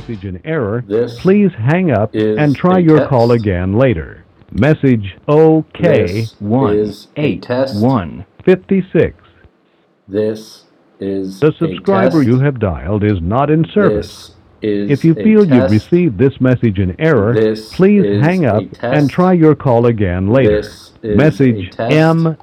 message in error, This please hang up and try your test. call again later. Message OK This One, is a test. one. This is The subscriber you have dialed is not in service. If you feel you've received this message in error, This please hang up and try your call again later. Message M.